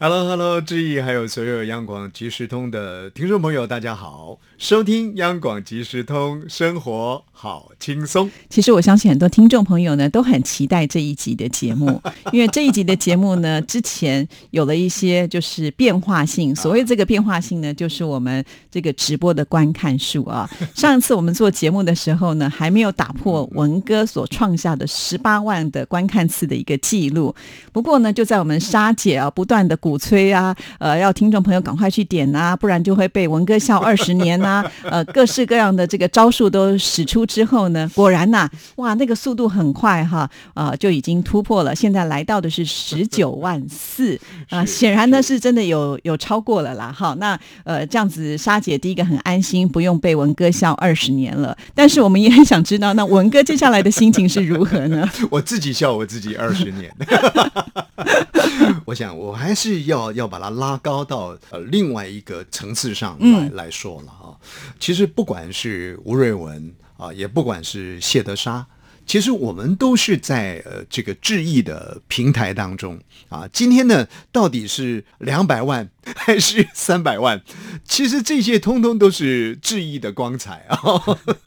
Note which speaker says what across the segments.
Speaker 1: Hello，Hello，志毅，还有所有央广即时通的听众朋友，大家好！收听央广即时通，生活好轻松。
Speaker 2: 其实我相信很多听众朋友呢都很期待这一集的节目，因为这一集的节目呢之前有了一些就是变化性。所谓这个变化性呢，就是我们这个直播的观看数啊。上一次我们做节目的时候呢，还没有打破文哥所创下的十八万的观看次的一个记录。不过呢，就在我们沙姐啊不断的鼓吹啊，呃，要听众朋友赶快去点啊，不然就会被文哥笑二十年啊，呃，各式各样的这个招数都使出之后呢，果然呐、哇，那个速度很快哈，呃，就已经突破了，现在来到的是十九万四啊，
Speaker 1: 是
Speaker 2: 显然呢是真的有有超过了啦，哈，那呃这样子，沙姐第一个很安心，不用被文哥笑二十年了，但是我们也很想知道，那文哥接下来的心情是如何呢？
Speaker 1: 我自己笑我自己二十年，我想我还是要要把它拉高到呃另外一个层次上来、
Speaker 2: 嗯
Speaker 1: 来说了啊。其实不管是吴瑞文啊，也不管是谢德沙。其实我们都是在呃这个致意的平台当中啊，今天呢到底是两百万还是三百万？其实这些通通都是致意的光彩啊。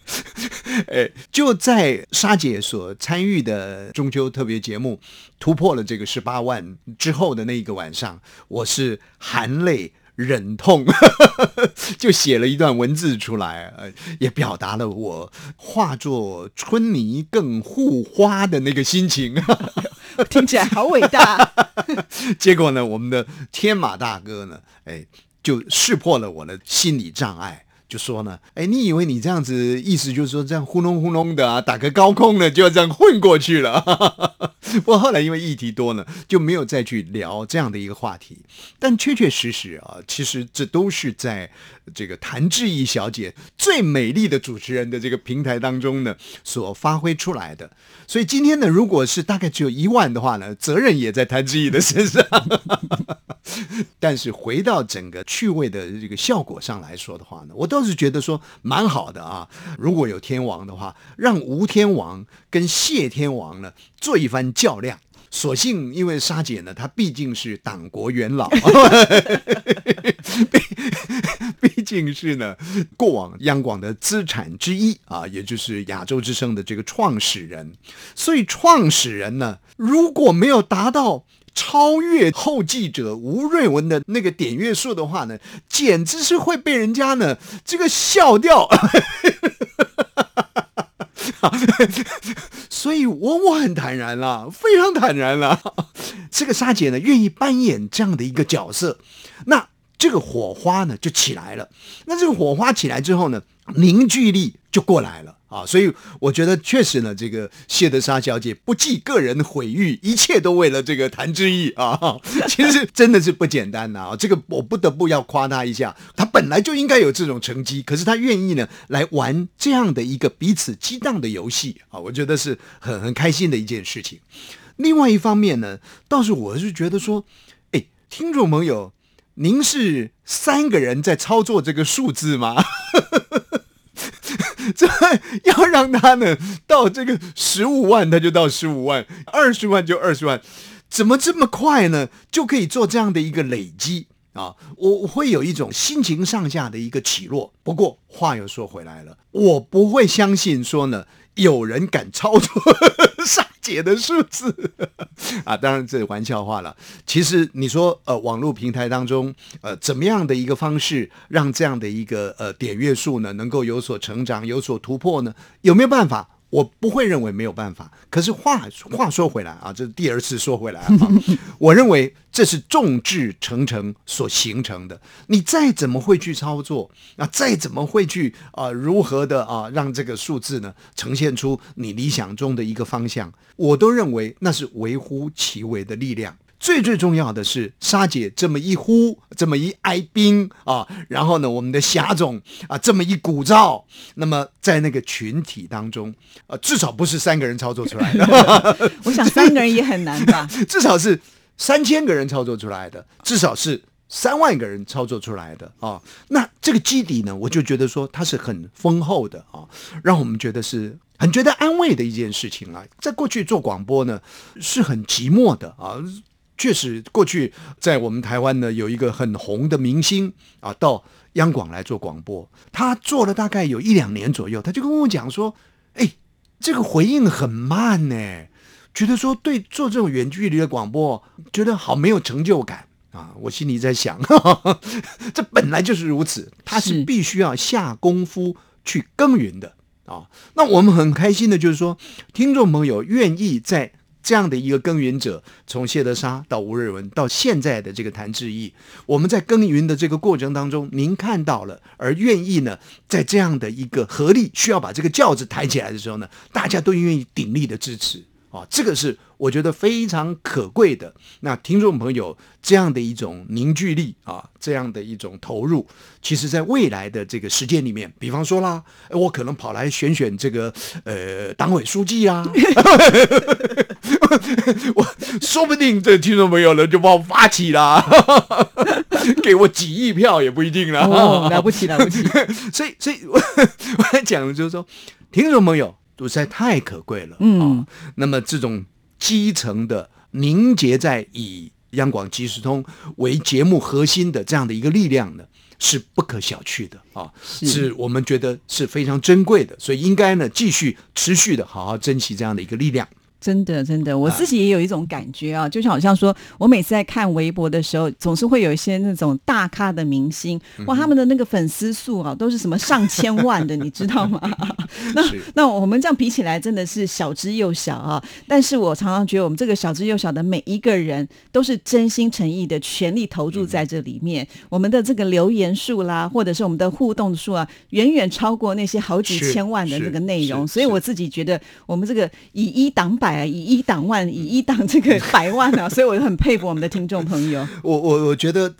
Speaker 1: 哎，就在沙姐所参与的中秋特别节目突破了这个十八万之后的那一个晚上，我是含泪。忍痛 就写了一段文字出来，呃，也表达了我化作春泥更护花的那个心情。
Speaker 2: 听起来好伟大。
Speaker 1: 结果呢，我们的天马大哥呢，哎，就识破了我的心理障碍。就说呢，哎，你以为你这样子，意思就是说这样糊弄糊弄的啊，打个高空呢，就要这样混过去了。不过后来因为议题多呢，就没有再去聊这样的一个话题。但确确实实啊，其实这都是在这个谭志毅小姐最美丽的主持人的这个平台当中呢所发挥出来的。所以今天呢，如果是大概只有一万的话呢，责任也在谭志毅的身上。但是回到整个趣味的这个效果上来说的话呢，我都倒是觉得说蛮好的啊。如果有天王的话，让吴天王跟谢天王呢做一番较量。所幸，因为沙姐呢，她毕竟是党国元老，毕毕竟是呢过往央广的资产之一啊，也就是亚洲之声的这个创始人。所以，创始人呢，如果没有达到超越后继者吴瑞文的那个点阅数的话呢，简直是会被人家呢这个笑掉。所以我我很坦然啦，非常坦然啦。这个沙姐呢，愿意扮演这样的一个角色，那这个火花呢就起来了。那这个火花起来之后呢，凝聚力就过来了。啊，所以我觉得确实呢，这个谢德莎小姐不计个人毁誉，一切都为了这个谭志毅啊，其实真的是不简单呐、啊。这个我不得不要夸她一下，她本来就应该有这种成绩，可是她愿意呢来玩这样的一个彼此激荡的游戏啊，我觉得是很很开心的一件事情。另外一方面呢，倒是我是觉得说，哎，听众朋友，您是三个人在操作这个数字吗？这要让他呢到这个十五万，他就到十五万；二十万就二十万，怎么这么快呢？就可以做这样的一个累积啊！我会有一种心情上下的一个起落。不过话又说回来了，我不会相信说呢，有人敢操作 上解的数字 啊！当然这是玩笑话了。其实你说呃，网络平台当中呃，怎么样的一个方式让这样的一个呃点阅数呢能够有所成长、有所突破呢？有没有办法？我不会认为没有办法，可是话话说回来啊，这是第二次说回来啊，我认为这是众志成城所形成的。你再怎么会去操作，啊，再怎么会去啊、如何的啊，让这个数字呢呈现出你理想中的一个方向，我都认为那是微乎其微的力量。最最重要的是，沙姐这么一呼，这么一哀兵啊，然后呢，我们的霞总啊这么一鼓噪，那么在那个群体当中，呃，至少不是三个人操作出来的，
Speaker 2: 我想三个人也很难吧？
Speaker 1: 至少是三千个人操作出来的，至少是三万个人操作出来的啊。那这个基底呢，我就觉得说它是很丰厚的啊，让我们觉得是很觉得安慰的一件事情啊。在过去做广播呢，是很寂寞的啊。确实，过去在我们台湾呢，有一个很红的明星啊，到央广来做广播。他做了大概有一两年左右，他就跟我讲说：“哎，这个回应很慢呢，觉得说对做这种远距离的广播，觉得好没有成就感啊。”我心里在想，这本来就是如此，他是必须要下功夫去耕耘的啊。那我们很开心的就是说，听众朋友愿意在。这样的一个耕耘者，从谢德沙到吴瑞文，到现在的这个谭志毅，我们在耕耘的这个过程当中，您看到了，而愿意呢，在这样的一个合力需要把这个轿子抬起来的时候呢，大家都愿意鼎力的支持。啊，这个是我觉得非常可贵的。那听众朋友这样的一种凝聚力啊，这样的一种投入，其实在未来的这个时间里面，比方说啦，我可能跑来选选这个呃党委书记啊，我说不定这听众朋友呢就帮我发起啦，给我几亿票也不一定了。
Speaker 2: 哦，了不起了不起。
Speaker 1: 所以所以我我讲的就是说，听众朋友。实在太可贵了，嗯，那么这种基层的凝结在以央广即时通为节目核心的这样的一个力量呢，是不可小觑的啊，是我们觉得是非常珍贵的，所以应该呢继续持续的好好珍惜这样的一个力量。
Speaker 2: 真的，真的，我自己也有一种感觉啊，就是好像说，我每次在看微博的时候，总是会有一些那种大咖的明星，哇，他们的那个粉丝数啊，都是什么上千万的，你知道吗？那那我们这样比起来，真的是小之又小啊。但是我常常觉得，我们这个小之又小的每一个人，都是真心诚意的，全力投入在这里面。我们的这个留言数啦，或者是我们的互动数啊，远远超过那些好几千万的这个内容。所以我自己觉得，我们这个以一挡百。以一挡万，以一挡这个百万啊！所以我就很佩服我们的听众朋友。
Speaker 1: 我我我觉得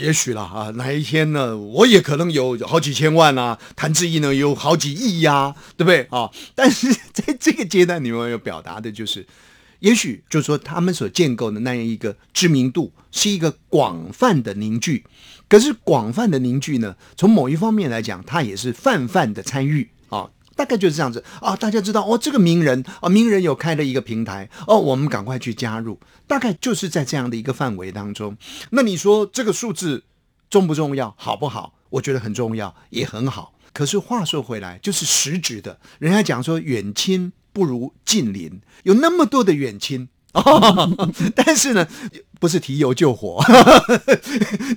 Speaker 1: 也许了啊，哪一天呢，我也可能有好几千万啊，谭志毅呢有好几亿呀，对不对啊？但是 在这个阶段，你们要表达的就是，也许就是说他们所建构的那样一个知名度是一个广泛的凝聚，可是广泛的凝聚呢，从某一方面来讲，它也是泛泛的参与啊。大概就是这样子啊，大家知道哦，这个名人啊，名人有开了一个平台哦，我们赶快去加入。大概就是在这样的一个范围当中。那你说这个数字重不重要，好不好？我觉得很重要，也很好。可是话说回来，就是实质的，人家讲说远亲不如近邻，有那么多的远亲哦，但是呢，不是提油救火，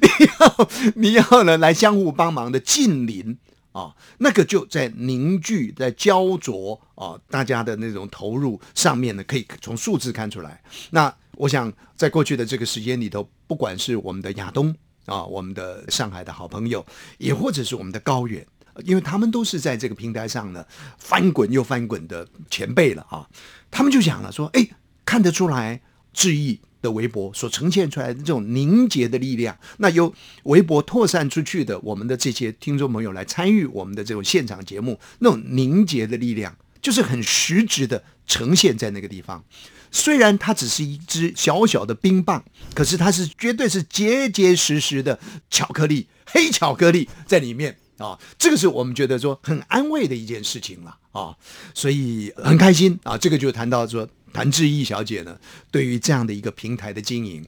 Speaker 1: 你要你要呢来相互帮忙的近邻。啊，那个就在凝聚、在焦灼啊，大家的那种投入上面呢，可以从数字看出来。那我想，在过去的这个时间里头，不管是我们的亚东啊，我们的上海的好朋友，也或者是我们的高远，因为他们都是在这个平台上呢翻滚又翻滚的前辈了啊，他们就讲了说，哎，看得出来志毅。的微博所呈现出来的这种凝结的力量，那由微博扩散出去的，我们的这些听众朋友来参与我们的这种现场节目，那种凝结的力量，就是很实质的呈现在那个地方。虽然它只是一支小小的冰棒，可是它是绝对是结结实实的巧克力，黑巧克力在里面啊！这个是我们觉得说很安慰的一件事情了啊，所以很开心啊！这个就谈到说。谭志毅小姐呢，对于这样的一个平台的经营，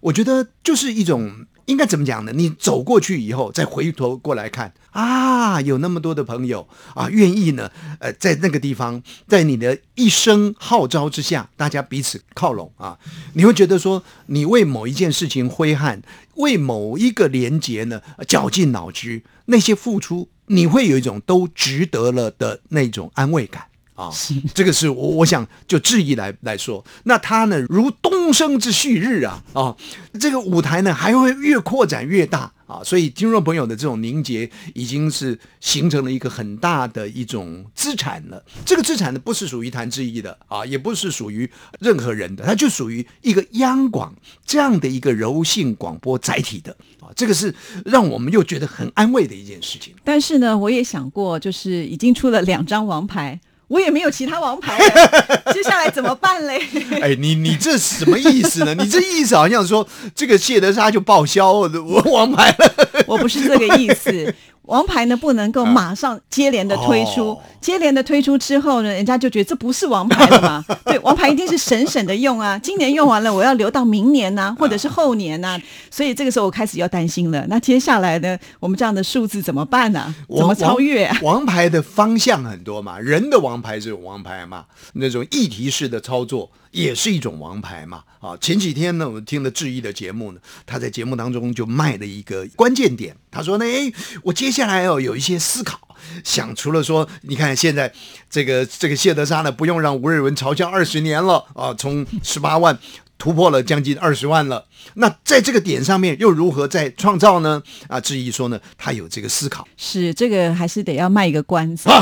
Speaker 1: 我觉得就是一种应该怎么讲呢？你走过去以后，再回头过来看啊，有那么多的朋友啊，愿意呢，呃，在那个地方，在你的一声号召之下，大家彼此靠拢啊，你会觉得说，你为某一件事情挥汗，为某一个连结呢，绞尽脑汁，那些付出，你会有一种都值得了的那种安慰感。啊，这个是我我想就质疑来来说，那他呢如东升之旭日啊啊，这个舞台呢还会越扩展越大啊，所以听众朋友的这种凝结已经是形成了一个很大的一种资产了。这个资产呢不是属于谭志毅的啊，也不是属于任何人的，它就属于一个央广这样的一个柔性广播载体的啊，这个是让我们又觉得很安慰的一件事情。
Speaker 2: 但是呢，我也想过，就是已经出了两张王牌。我也没有其他王牌，接下来怎么办嘞？
Speaker 1: 哎，你你这什么意思呢？你这意思好像说这个谢德沙就报销我王牌了。
Speaker 2: 我不是这个意思。王牌呢不能够马上接连的推出，接连的推出之后呢，人家就觉得这不是王牌了嘛？对，王牌一定是省省的用啊，今年用完了，我要留到明年呐，或者是后年呐。所以这个时候我开始要担心了。那接下来呢，我们这样的数字怎么办呢？怎么超越？
Speaker 1: 王牌的方向很多嘛，人的王牌是王牌嘛，那种议题式的操作。也是一种王牌嘛，啊！前几天呢，我听了志毅的节目呢，他在节目当中就卖了一个关键点，他说呢，哎，我接接下来要有一些思考，想除了说，你看现在这个这个谢德沙呢，不用让吴瑞文嘲笑二十年了啊，从十八万突破了将近二十万了，那在这个点上面又如何再创造呢？啊，志毅说呢，他有这个思考，
Speaker 2: 是这个还是得要卖一个关子。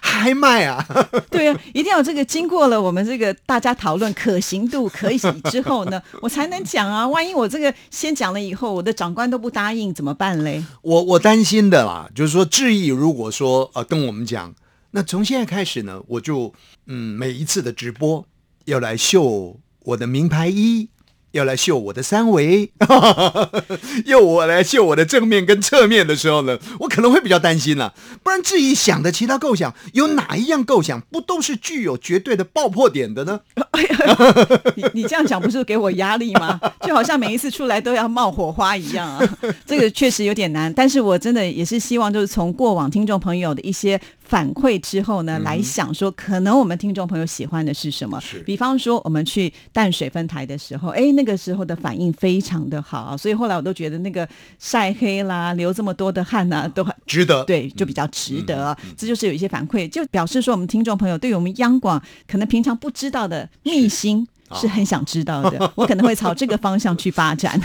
Speaker 1: 还卖啊？
Speaker 2: 对啊，一定要这个经过了我们这个大家讨论可行度可以之后呢，我才能讲啊。万一我这个先讲了以后，我的长官都不答应怎么办嘞？
Speaker 1: 我我担心的啦，就是说志毅如果说呃跟我们讲，那从现在开始呢，我就嗯每一次的直播要来秀我的名牌衣。要来秀我的三围，要我来秀我的正面跟侧面的时候呢，我可能会比较担心了。不然，至于想的其他构想，有哪一样构想不都是具有绝对的爆破点的呢？
Speaker 2: 你 你这样讲不是给我压力吗？就好像每一次出来都要冒火花一样啊！这个确实有点难，但是我真的也是希望，就是从过往听众朋友的一些。反馈之后呢，来想说，可能我们听众朋友喜欢的是什么？比方说我们去淡水分台的时候，哎，那个时候的反应非常的好，所以后来我都觉得那个晒黑啦，流这么多的汗呐，都很
Speaker 1: 值得。
Speaker 2: 对，就比较值得。这就是有一些反馈，就表示说我们听众朋友对于我们央广可能平常不知道的秘辛是很想知道的。我可能会朝这个方向去发展。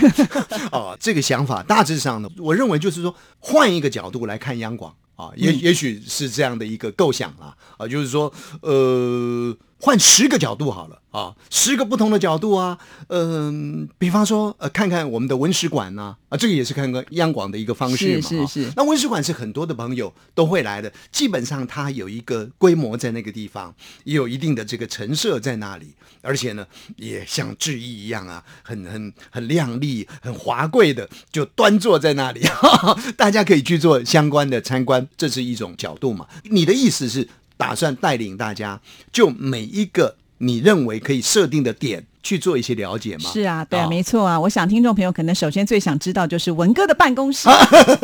Speaker 1: 哦，这个想法大致上呢，我认为就是说换一个角度来看央广。啊，也也许是这样的一个构想啊，啊，就是说，呃，换十个角度好了啊，十个不同的角度啊，嗯，比方说，呃，看看我们的文史馆呐，啊，这个也是看看央广的一个方式嘛，
Speaker 2: 是是是。
Speaker 1: 那文史馆是很多的朋友都会来的，基本上它有一个规模在那个地方，也有一定的这个陈设在那里，而且呢，也像志毅一样啊，很很很亮丽、很华贵的，就端坐在那里，大家可以去做相关的参观。这是一种角度嘛？你的意思是打算带领大家，就每一个你认为可以设定的点。去做一些了解吗？
Speaker 2: 是啊，对啊，没错啊。我想听众朋友可能首先最想知道就是文哥的办公室，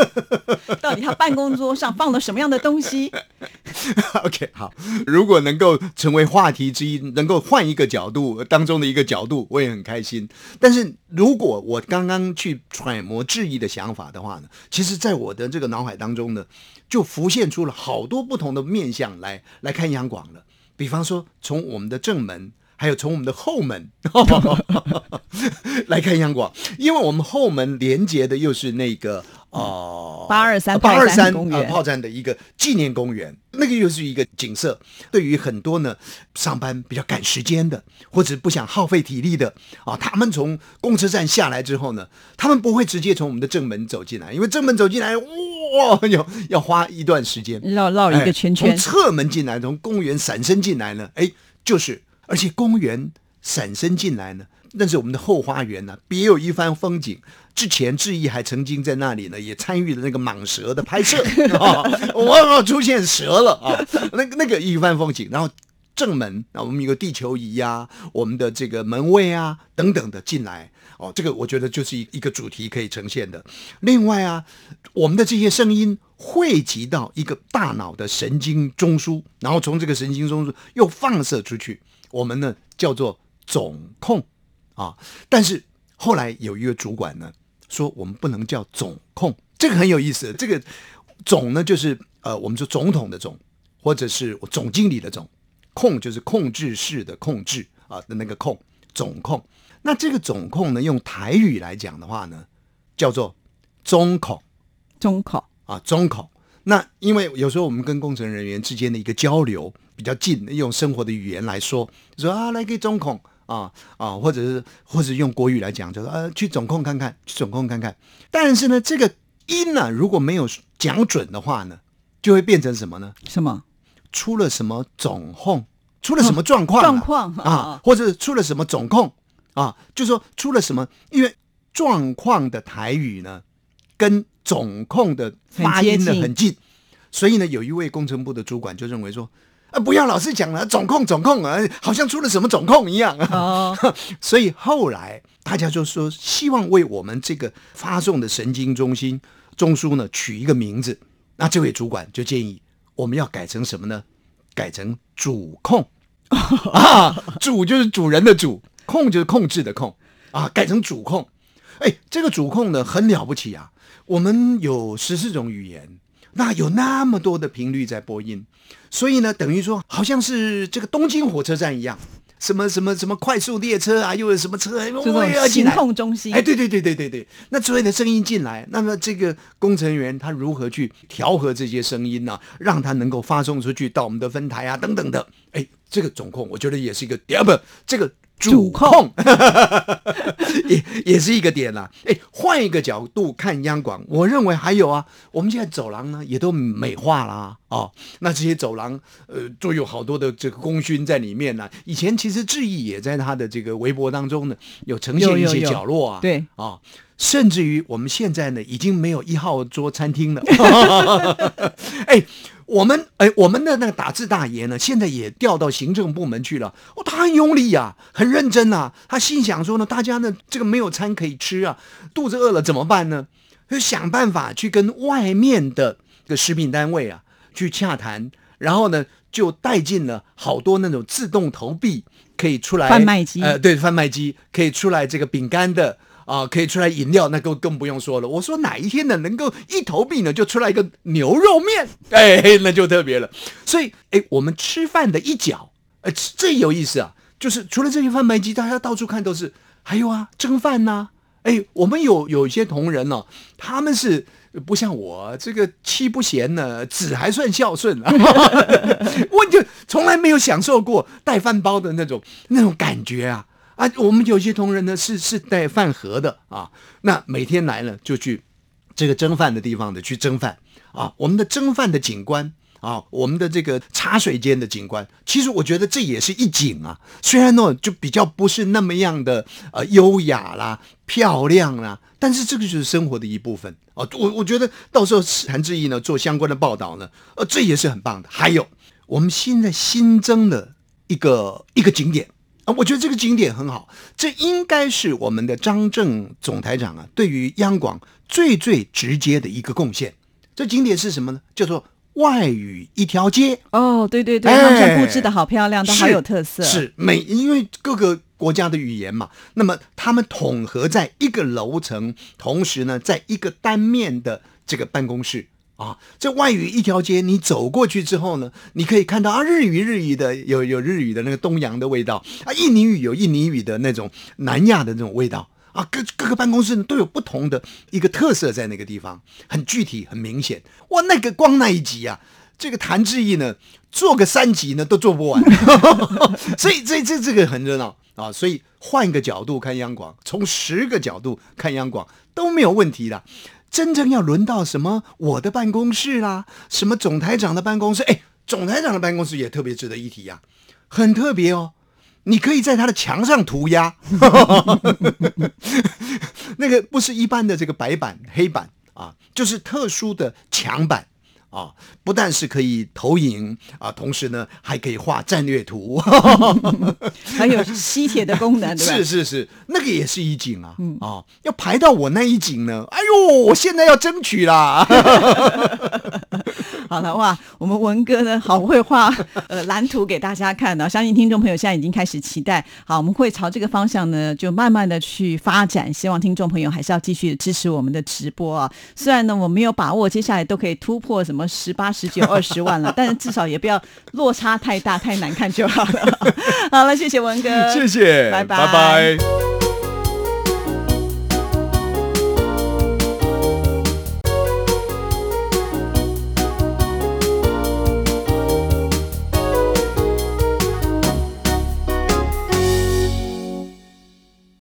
Speaker 2: 到底他办公桌上放了什么样的东西？
Speaker 1: OK，好，如果能够成为话题之一，能够换一个角度当中的一个角度，我也很开心。但是如果我刚刚去揣摩质疑的想法的话呢，其实在我的这个脑海当中呢，就浮现出了好多不同的面相来来看杨广了。比方说，从我们的正门。还有从我们的后门 来看央广，因为我们后门连接的又是那个哦
Speaker 2: 八二三
Speaker 1: 八二
Speaker 2: 三公园
Speaker 1: 炮战的一个纪念公园，那个又是一个景色。对于很多呢上班比较赶时间的，或者不想耗费体力的啊，他们从公车站下来之后呢，他们不会直接从我们的正门走进来，因为正门走进来哇，要要花一段时间
Speaker 2: 绕绕一个圈圈。
Speaker 1: 从侧门进来，从公园闪身进来呢，哎，就是。而且公园闪身进来呢，那是我们的后花园呢，别有一番风景。之前志毅还曾经在那里呢，也参与了那个蟒蛇的拍摄啊，哇，出现蛇了啊，那个那个一番风景。然后正门啊，我们有个地球仪啊，我们的这个门卫啊等等的进来哦，这个我觉得就是一一个主题可以呈现的。另外啊，我们的这些声音汇集到一个大脑的神经中枢，然后从这个神经中枢又放射出去。我们呢叫做总控啊，但是后来有一个主管呢说我们不能叫总控，这个很有意思。这个总呢就是呃我们说总统的总，或者是总经理的总，控就是控制室的控制啊的那个控，总控。那这个总控呢，用台语来讲的话呢，叫做中口
Speaker 2: 中口
Speaker 1: 啊，中口。那因为有时候我们跟工程人员之间的一个交流比较近，用生活的语言来说，说啊来给中控啊啊，或者是或者用国语来讲，就说呃去总控看看，去总控看看。但是呢，这个音呢如果没有讲准的话呢，就会变成什么呢？
Speaker 2: 什么？
Speaker 1: 出了什么总控？出了什么状况？
Speaker 2: 状况
Speaker 1: 啊，或者出了什么总控啊？就说出了什么？因为状况的台语呢，跟总控的发音呢很近，所以呢，有一位工程部的主管就认为说，啊，不要老是讲了总控总控啊，好像出了什么总控一样啊。所以后来大家就说，希望为我们这个发送的神经中心中枢呢取一个名字。那这位主管就建议我们要改成什么呢？改成主控 啊，主就是主人的主，控就是控制的控啊，改成主控。哎，这个主控呢很了不起啊。我们有十四种语言，那有那么多的频率在播音，所以呢，等于说好像是这个东京火车站一样，什么什么什么快速列车啊，又有什么车，
Speaker 2: 我也要行控中心。
Speaker 1: 哎，对对对对对对，那所有的声音进来，那么这个工程员他如何去调和这些声音呢？让他能够发送出去到我们的分台啊等等的。哎，这个总控我觉得也是一个第二，不，这个。主控 也也是一个点啦。哎，换一个角度看央广，我认为还有啊。我们现在走廊呢也都美化了啊。那这些走廊呃都有好多的这个功勋在里面呢。以前其实志毅也在他的这个微博当中呢有呈现一些角落啊。
Speaker 2: 对
Speaker 1: 啊，甚至于我们现在呢已经没有一号桌餐厅了。哎。我们哎，我们的那个打字大爷呢，现在也调到行政部门去了。哦，他很用力啊，很认真啊。他心想说呢，大家呢这个没有餐可以吃啊，肚子饿了怎么办呢？就想办法去跟外面的个食品单位啊去洽谈，然后呢就带进了好多那种自动投币可以出来
Speaker 2: 贩卖机，
Speaker 1: 呃，对，贩卖机可以出来这个饼干的。啊，可以出来饮料，那更更不用说了。我说哪一天呢，能够一投币呢，就出来一个牛肉面，哎，那就特别了。所以，哎，我们吃饭的一角，呃，这有意思啊。就是除了这些贩卖机，大家到处看都是，还有啊，蒸饭呐。哎，我们有有一些同仁呢，他们是不像我这个妻不贤呢，子还算孝顺啊。我就从来没有享受过带饭包的那种那种感觉啊。啊，我们有些同仁呢是是带饭盒的啊，那每天来了就去这个蒸饭的地方的去蒸饭啊。我们的蒸饭的景观啊，我们的这个茶水间的景观，其实我觉得这也是一景啊。虽然呢就比较不是那么样的呃优雅啦、漂亮啦，但是这个就是生活的一部分啊。我我觉得到时候谭志毅呢做相关的报道呢，呃，这也是很棒的。还有我们现在新增的一个一个景点。啊，我觉得这个景点很好，这应该是我们的张正总台长啊，对于央广最最直接的一个贡献。这景点是什么呢？叫做外语一条街。
Speaker 2: 哦，对对对，他们布置的好漂亮，都好有特色。
Speaker 1: 是每因为各个国家的语言嘛，那么他们统合在一个楼层，同时呢，在一个单面的这个办公室。啊，这外语一条街，你走过去之后呢，你可以看到啊，日语日语的有有日语的那个东洋的味道啊，印尼语有印尼语的那种南亚的那种味道啊，各各个办公室都有不同的一个特色在那个地方，很具体很明显。哇，那个光那一集啊，这个谭志毅呢做个三集呢都做不完，所以这这这个很热闹啊。所以换一个角度看央广，从十个角度看央广都没有问题的。真正要轮到什么我的办公室啦，什么总台长的办公室，哎，总台长的办公室也特别值得一提呀，很特别哦。你可以在他的墙上涂鸦，那个不是一般的这个白板黑板啊，就是特殊的墙板。啊，不但是可以投影啊，同时呢还可以画战略图，
Speaker 2: 还有吸铁的功能，
Speaker 1: 是是是，那个也是一景啊，啊，要排到我那一景呢，哎呦，我现在要争取啦。
Speaker 2: 好了哇，我们文哥呢好会画呃蓝图给大家看呢，相信听众朋友现在已经开始期待。好，我们会朝这个方向呢，就慢慢的去发展。希望听众朋友还是要继续支持我们的直播啊。虽然呢我没有把握接下来都可以突破什么十八、十九、二十万了，但是至少也不要落差太大、太难看就好了。好了，谢谢文哥，
Speaker 1: 谢谢，
Speaker 2: 拜拜
Speaker 1: 拜拜。